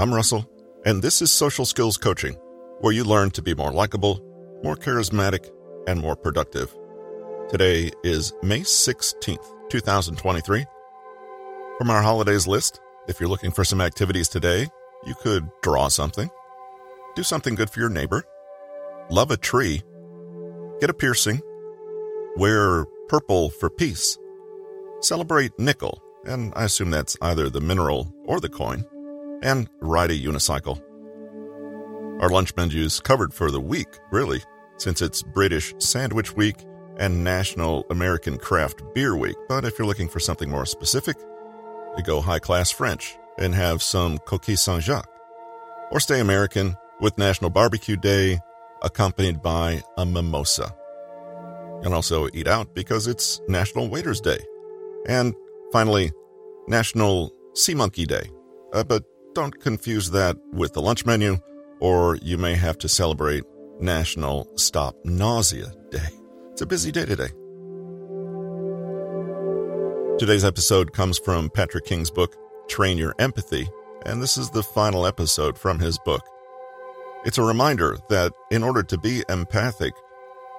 I'm Russell, and this is Social Skills Coaching, where you learn to be more likable, more charismatic, and more productive. Today is May 16th, 2023. From our holidays list, if you're looking for some activities today, you could draw something, do something good for your neighbor, love a tree, get a piercing, wear purple for peace, celebrate nickel, and I assume that's either the mineral or the coin and ride a unicycle. Our lunch menu's covered for the week, really, since it's British Sandwich Week and National American Craft Beer Week. But if you're looking for something more specific, you go high class French and have some Coquille Saint Jacques. Or stay American with National Barbecue Day, accompanied by a mimosa. And also eat out because it's National Waiters Day. And finally, National Sea Monkey Day. Uh, but don't confuse that with the lunch menu, or you may have to celebrate National Stop Nausea Day. It's a busy day today. Today's episode comes from Patrick King's book, Train Your Empathy, and this is the final episode from his book. It's a reminder that in order to be empathic,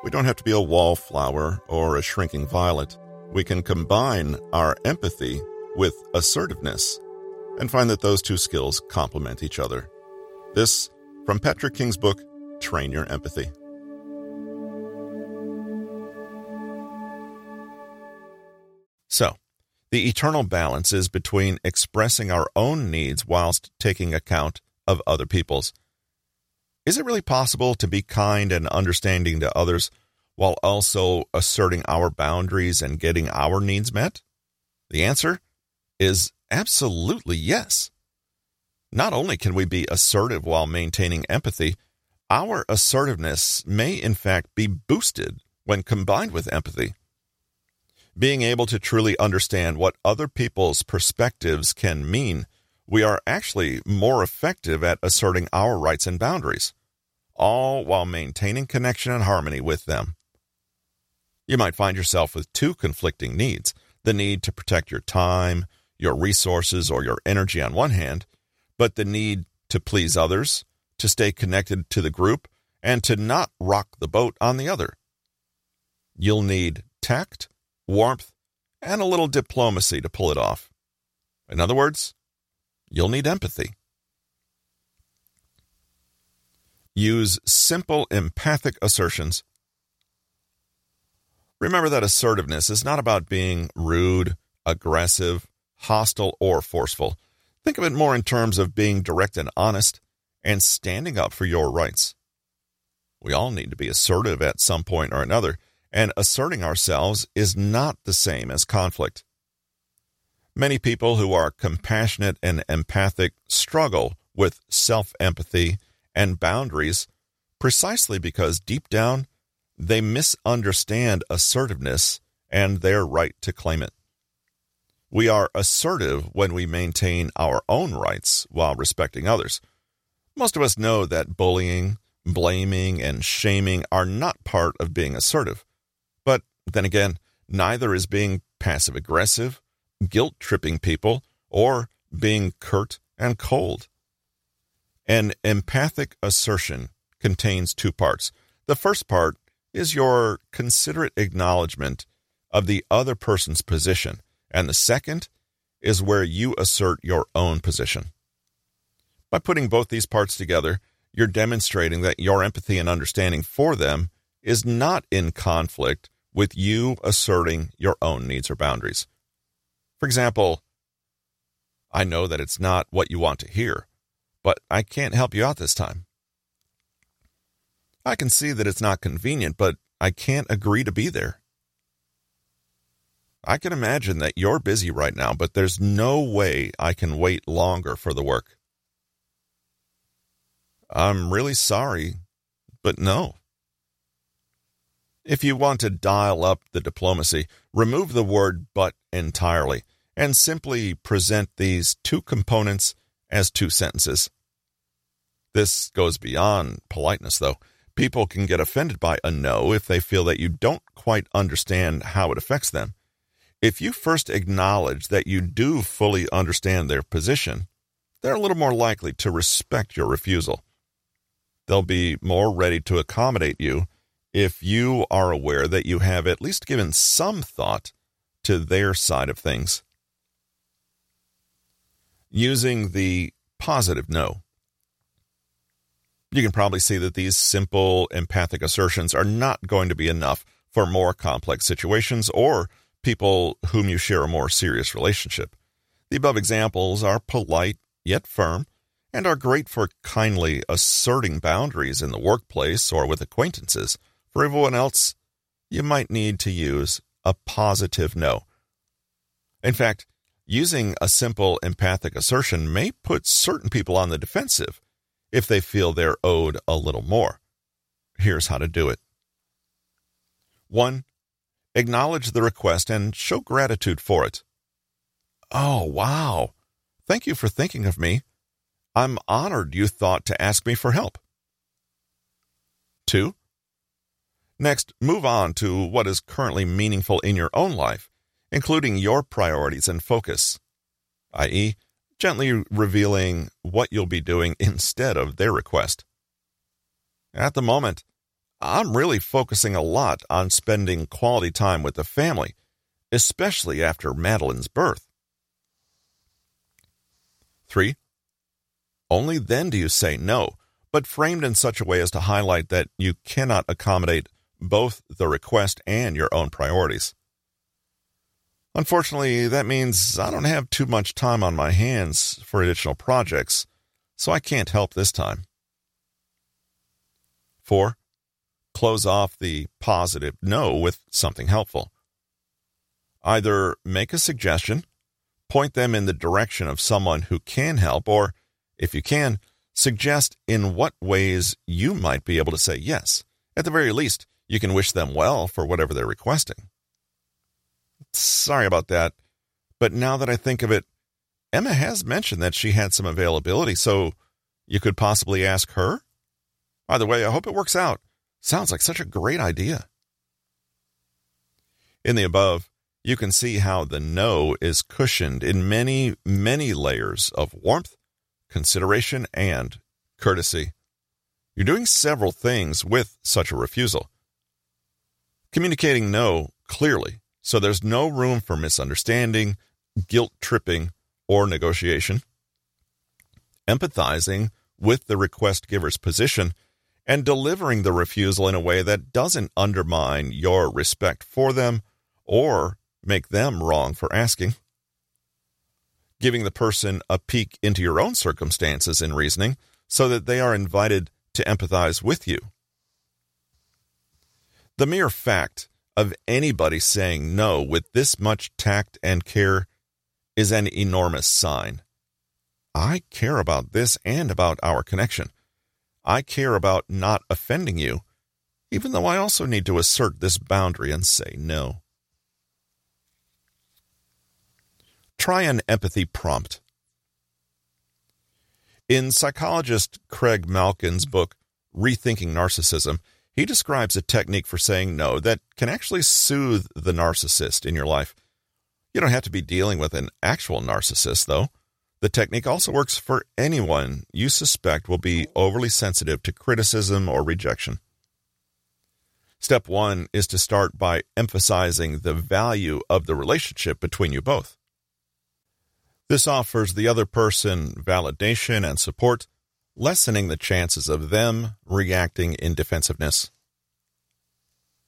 we don't have to be a wallflower or a shrinking violet. We can combine our empathy with assertiveness and find that those two skills complement each other. This from Patrick King's book, Train Your Empathy. So, the eternal balance is between expressing our own needs whilst taking account of other people's. Is it really possible to be kind and understanding to others while also asserting our boundaries and getting our needs met? The answer is Absolutely yes. Not only can we be assertive while maintaining empathy, our assertiveness may in fact be boosted when combined with empathy. Being able to truly understand what other people's perspectives can mean, we are actually more effective at asserting our rights and boundaries, all while maintaining connection and harmony with them. You might find yourself with two conflicting needs the need to protect your time, your resources or your energy on one hand, but the need to please others, to stay connected to the group, and to not rock the boat on the other. You'll need tact, warmth, and a little diplomacy to pull it off. In other words, you'll need empathy. Use simple empathic assertions. Remember that assertiveness is not about being rude, aggressive, hostile, or forceful. Think of it more in terms of being direct and honest and standing up for your rights. We all need to be assertive at some point or another, and asserting ourselves is not the same as conflict. Many people who are compassionate and empathic struggle with self empathy and boundaries precisely because deep down they misunderstand assertiveness and their right to claim it. We are assertive when we maintain our own rights while respecting others. Most of us know that bullying, blaming, and shaming are not part of being assertive. But then again, neither is being passive aggressive, guilt tripping people, or being curt and cold. An empathic assertion contains two parts. The first part is your considerate acknowledgement of the other person's position and the second is where you assert your own position. By putting both these parts together, you're demonstrating that your empathy and understanding for them is not in conflict with you asserting your own needs or boundaries. For example, I know that it's not what you want to hear, but I can't help you out this time. I can see that it's not convenient, but I can't agree to be there. I can imagine that you're busy right now, but there's no way I can wait longer for the work. I'm really sorry, but no. If you want to dial up the diplomacy, remove the word but entirely and simply present these two components as two sentences. This goes beyond politeness, though. People can get offended by a no if they feel that you don't quite understand how it affects them. If you first acknowledge that you do fully understand their position, they're a little more likely to respect your refusal. They'll be more ready to accommodate you if you are aware that you have at least given some thought to their side of things. Using the positive no. You can probably see that these simple empathic assertions are not going to be enough for more complex situations or people whom you share a more serious relationship. The above examples are polite yet firm and are great for kindly asserting boundaries in the workplace or with acquaintances. For everyone else, you might need to use a positive no. In fact, using a simple empathic assertion may put certain people on the defensive if they feel they're owed a little more. Here's how to do it 1. Acknowledge the request and show gratitude for it. Oh, wow. Thank you for thinking of me. I'm honored you thought to ask me for help. 2. Next, move on to what is currently meaningful in your own life, including your priorities and focus, i.e., gently revealing what you'll be doing instead of their request. At the moment, I'm really focusing a lot on spending quality time with the family, especially after Madeline's birth. 3. Only then do you say no, but framed in such a way as to highlight that you cannot accommodate both the request and your own priorities. Unfortunately, that means I don't have too much time on my hands for additional projects, so I can't help this time. 4. Close off the positive no with something helpful. Either make a suggestion, point them in the direction of someone who can help, or, if you can, suggest in what ways you might be able to say yes. At the very least, you can wish them well for whatever they're requesting. Sorry about that, but now that I think of it, Emma has mentioned that she had some availability, so you could possibly ask her? Either way, I hope it works out. Sounds like such a great idea. In the above, you can see how the no is cushioned in many, many layers of warmth, consideration, and courtesy. You're doing several things with such a refusal. Communicating no clearly, so there's no room for misunderstanding, guilt tripping, or negotiation. Empathizing with the request giver's position and delivering the refusal in a way that doesn't undermine your respect for them or make them wrong for asking. Giving the person a peek into your own circumstances in reasoning so that they are invited to empathize with you. The mere fact of anybody saying no with this much tact and care is an enormous sign. I care about this and about our connection. I care about not offending you, even though I also need to assert this boundary and say no. Try an empathy prompt. In psychologist Craig Malkin's book, Rethinking Narcissism, he describes a technique for saying no that can actually soothe the narcissist in your life. You don't have to be dealing with an actual narcissist, though. The technique also works for anyone you suspect will be overly sensitive to criticism or rejection. Step one is to start by emphasizing the value of the relationship between you both. This offers the other person validation and support, lessening the chances of them reacting in defensiveness.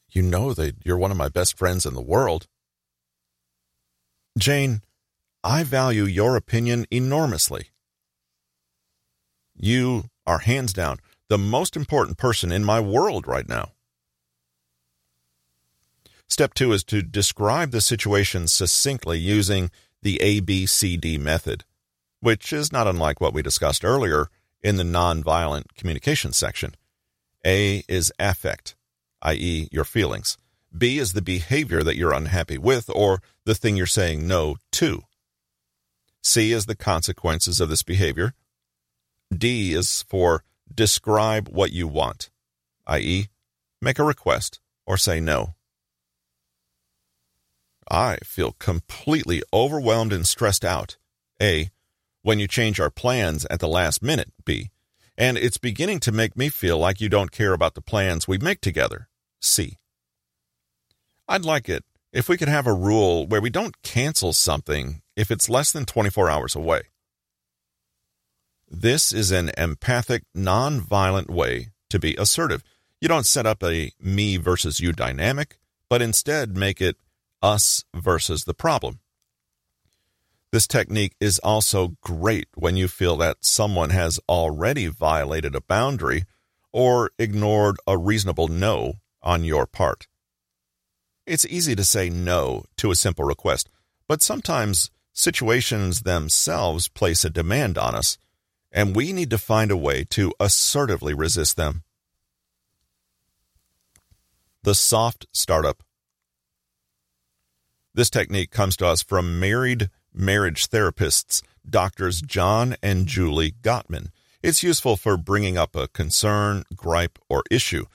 You know that you're one of my best friends in the world. Jane, I value your opinion enormously. You are hands down the most important person in my world right now. Step two is to describe the situation succinctly using the ABCD method, which is not unlike what we discussed earlier in the nonviolent communication section. A is affect, i.e., your feelings. B is the behavior that you're unhappy with or the thing you're saying no to. C is the consequences of this behavior. D is for describe what you want, i.e., make a request or say no. I feel completely overwhelmed and stressed out. A. when you change our plans at the last minute, B. And it's beginning to make me feel like you don't care about the plans we make together, C. I'd like it if we could have a rule where we don't cancel something if it's less than 24 hours away. This is an empathic, non-violent way to be assertive. You don't set up a me versus you dynamic, but instead make it us versus the problem. This technique is also great when you feel that someone has already violated a boundary or ignored a reasonable no on your part. It's easy to say no to a simple request, but sometimes situations themselves place a demand on us, and we need to find a way to assertively resist them. The soft startup. This technique comes to us from married marriage therapists, doctors John and Julie Gottman. It's useful for bringing up a concern, gripe, or issue,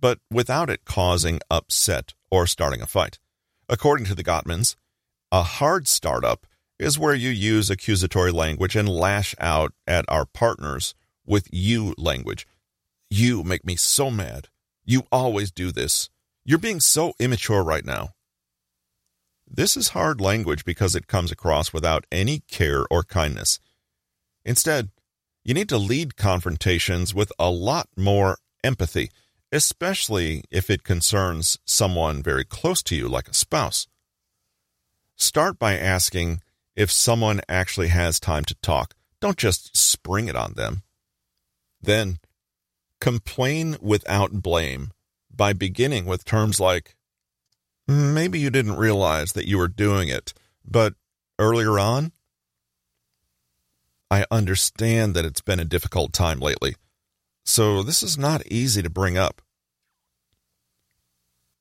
but without it causing upset or starting a fight. According to the Gottmans, a hard startup is where you use accusatory language and lash out at our partners with you language. You make me so mad. You always do this. You're being so immature right now. This is hard language because it comes across without any care or kindness. Instead, you need to lead confrontations with a lot more empathy, especially if it concerns someone very close to you, like a spouse. Start by asking if someone actually has time to talk. Don't just spring it on them. Then, complain without blame by beginning with terms like, Maybe you didn't realize that you were doing it, but earlier on, I understand that it's been a difficult time lately, so this is not easy to bring up.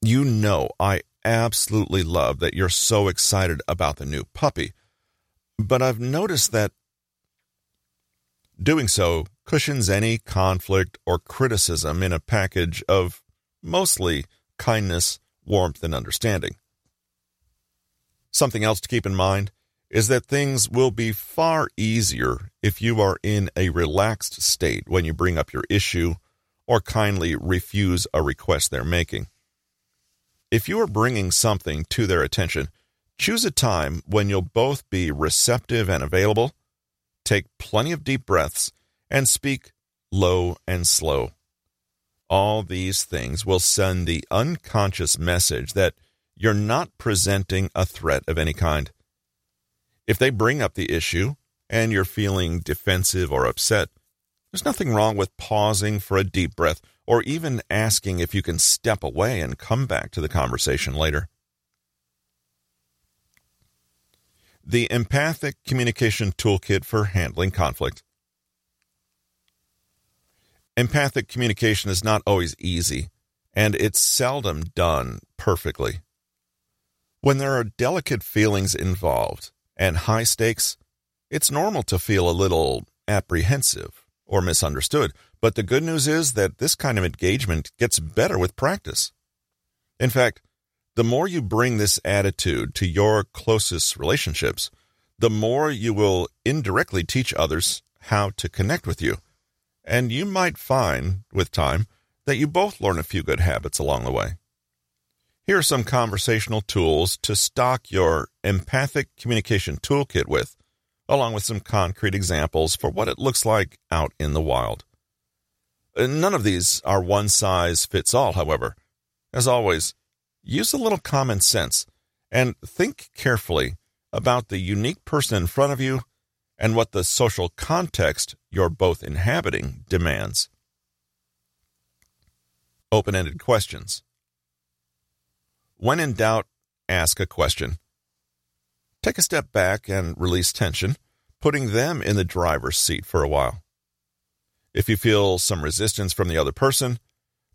You know, I absolutely love that you're so excited about the new puppy, but I've noticed that doing so cushions any conflict or criticism in a package of mostly kindness warmth, and understanding. Something else to keep in mind is that things will be far easier if you are in a relaxed state when you bring up your issue or kindly refuse a request they're making. If you are bringing something to their attention, choose a time when you'll both be receptive and available, take plenty of deep breaths, and speak low and slow. All these things will send the unconscious message that you're not presenting a threat of any kind. If they bring up the issue and you're feeling defensive or upset, there's nothing wrong with pausing for a deep breath or even asking if you can step away and come back to the conversation later. The Empathic Communication Toolkit for Handling Conflict. Empathic communication is not always easy, and it's seldom done perfectly. When there are delicate feelings involved and high stakes, it's normal to feel a little apprehensive or misunderstood, but the good news is that this kind of engagement gets better with practice. In fact, the more you bring this attitude to your closest relationships, the more you will indirectly teach others how to connect with you and you might find, with time, that you both learn a few good habits along the way. Here are some conversational tools to stock your empathic communication toolkit with, along with some concrete examples for what it looks like out in the wild. Uh, none of these are one size fits all, however. As always, use a little common sense and think carefully about the unique person in front of you and what the social context you're both inhabiting demands. Open ended questions. When in doubt, ask a question. Take a step back and release tension, putting them in the driver's seat for a while. If you feel some resistance from the other person,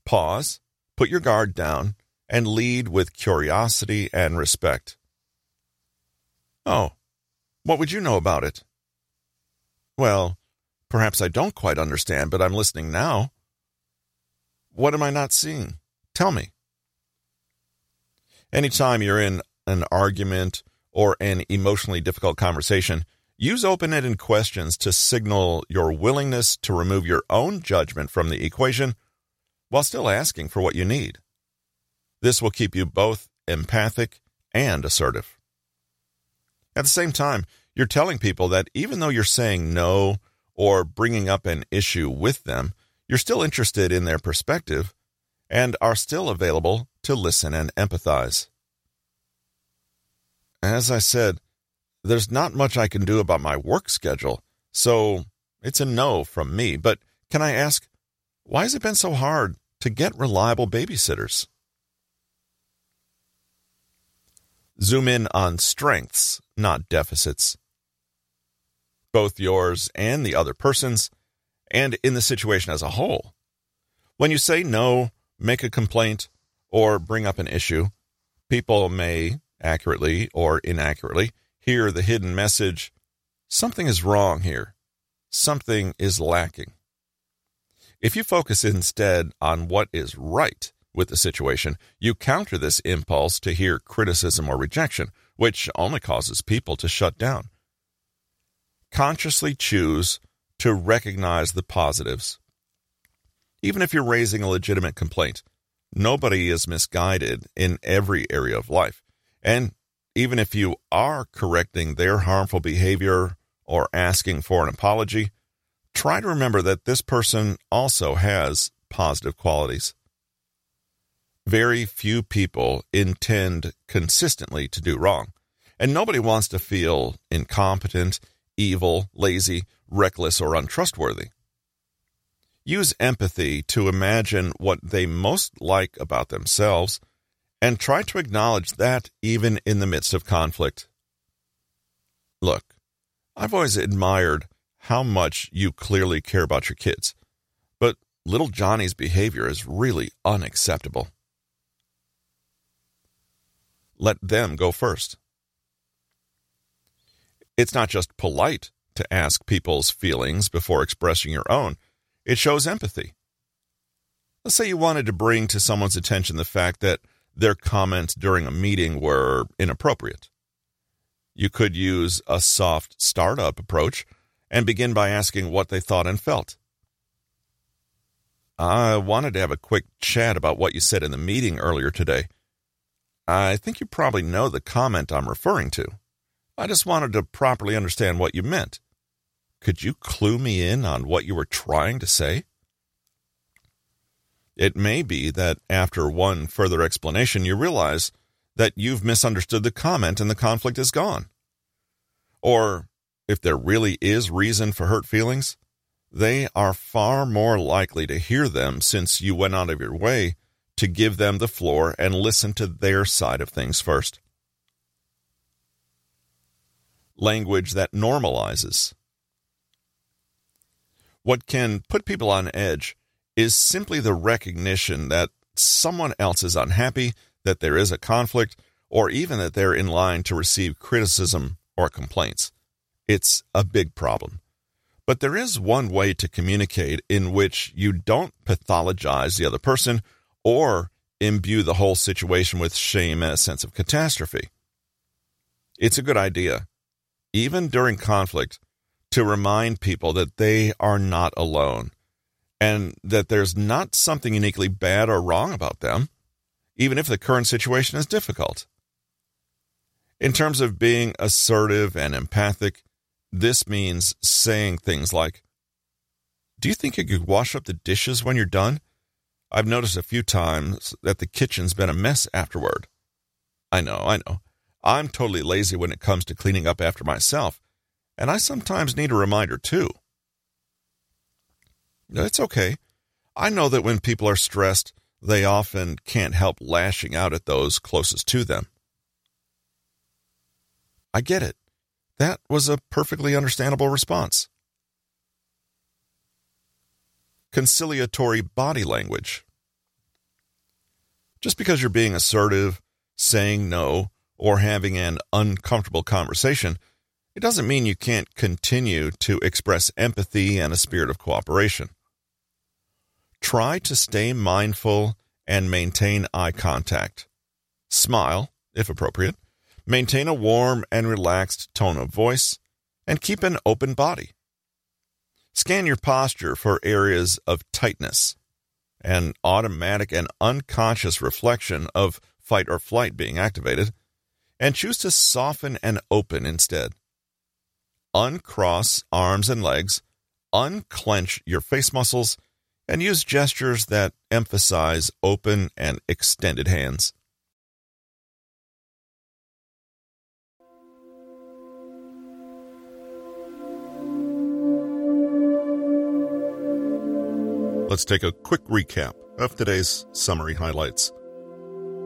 pause, put your guard down, and lead with curiosity and respect. Oh, what would you know about it? Well, perhaps I don't quite understand, but I'm listening now. What am I not seeing? Tell me. Anytime you're in an argument or an emotionally difficult conversation, Use open ended questions to signal your willingness to remove your own judgment from the equation while still asking for what you need. This will keep you both empathic and assertive. At the same time, you're telling people that even though you're saying no or bringing up an issue with them, you're still interested in their perspective and are still available to listen and empathize. As I said, there's not much I can do about my work schedule, so it's a no from me. But can I ask, why has it been so hard to get reliable babysitters? Zoom in on strengths, not deficits. Both yours and the other person's, and in the situation as a whole. When you say no, make a complaint, or bring up an issue, people may, accurately or inaccurately, hear the hidden message something is wrong here, something is lacking. If you focus instead on what is right with the situation, you counter this impulse to hear criticism or rejection, which only causes people to shut down. Consciously choose to recognize the positives. Even if you're raising a legitimate complaint, nobody is misguided in every area of life. And even if you are correcting their harmful behavior or asking for an apology, try to remember that this person also has positive qualities. Very few people intend consistently to do wrong, and nobody wants to feel incompetent, evil, lazy, reckless, or untrustworthy. Use empathy to imagine what they most like about themselves and try to acknowledge that even in the midst of conflict. Look, I've always admired how much you clearly care about your kids, but little Johnny's behavior is really unacceptable. Let them go first. It's not just polite to ask people's feelings before expressing your own, it shows empathy. Let's say you wanted to bring to someone's attention the fact that their comments during a meeting were inappropriate. You could use a soft startup approach and begin by asking what they thought and felt. I wanted to have a quick chat about what you said in the meeting earlier today. I think you probably know the comment I'm referring to. I just wanted to properly understand what you meant. Could you clue me in on what you were trying to say? It may be that after one further explanation, you realize that you've misunderstood the comment and the conflict is gone. Or, if there really is reason for hurt feelings, they are far more likely to hear them since you went out of your way to give them the floor and listen to their side of things first. Language that normalizes. What can put people on edge is simply the recognition that someone else is unhappy, that there is a conflict, or even that they're in line to receive criticism or complaints. It's a big problem. But there is one way to communicate in which you don't pathologize the other person or imbue the whole situation with shame and a sense of catastrophe. It's a good idea, even during conflict, to remind people that they are not alone and that there's not something uniquely bad or wrong about them, even if the current situation is difficult. In terms of being assertive and empathic, this means saying things like, Do you think you could wash up the dishes when you're done? I've noticed a few times that the kitchen's been a mess afterward. I know, I know. I'm totally lazy when it comes to cleaning up after myself, and I sometimes need a reminder too. It's okay. I know that when people are stressed, they often can't help lashing out at those closest to them. I get it. That was a perfectly understandable response. Conciliatory body language. Just because you're being assertive, saying no, or having an uncomfortable conversation it doesn't mean you can't continue to express empathy and a spirit of cooperation. Try to stay mindful and maintain eye contact. Smile, if appropriate. Maintain a warm and relaxed tone of voice and keep an open body. Scan your posture for areas of tightness, an automatic and unconscious reflection of fight or flight being activated, and choose to soften and open instead. Uncross arms and legs, unclench your face muscles, and use gestures that emphasize open and extended hands. Let's take a quick recap of today's summary highlights.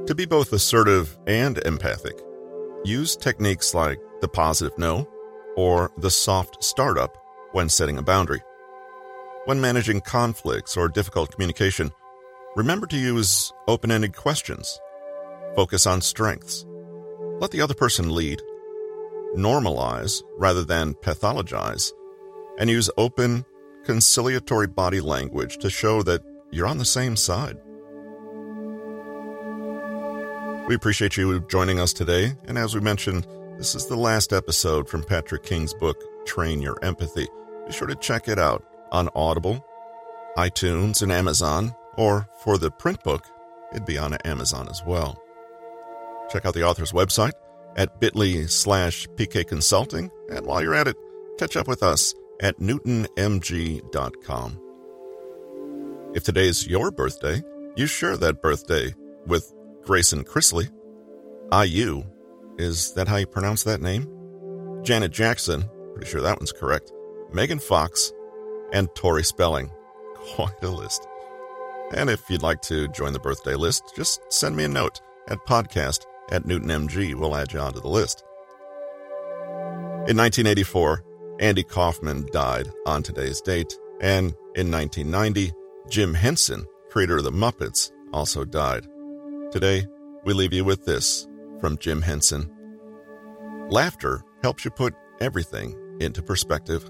To be both assertive and empathic, use techniques like the positive no or the soft startup when setting a boundary. When managing conflicts or difficult communication, remember to use open ended questions. Focus on strengths. Let the other person lead. Normalize rather than pathologize. And use open, conciliatory body language to show that you're on the same side. We appreciate you joining us today, and as we mentioned, this is the last episode from Patrick King's book, Train Your Empathy. Be sure to check it out on Audible, iTunes, and Amazon, or for the print book, it'd be on Amazon as well. Check out the author's website at bit.ly slash pk consulting, and while you're at it, catch up with us at newtonmg.com. If today is your birthday, you share that birthday with Grayson Chrisley. IU, is that how you pronounce that name? Janet Jackson, pretty sure that one's correct. Megan Fox, and Tori Spelling. Quite a list. And if you'd like to join the birthday list, just send me a note at podcast at NewtonMG. We'll add you onto the list. In 1984, Andy Kaufman died on today's date, and in 1990, Jim Henson, creator of the Muppets, also died. Today, we leave you with this from Jim Henson Laughter helps you put everything into perspective.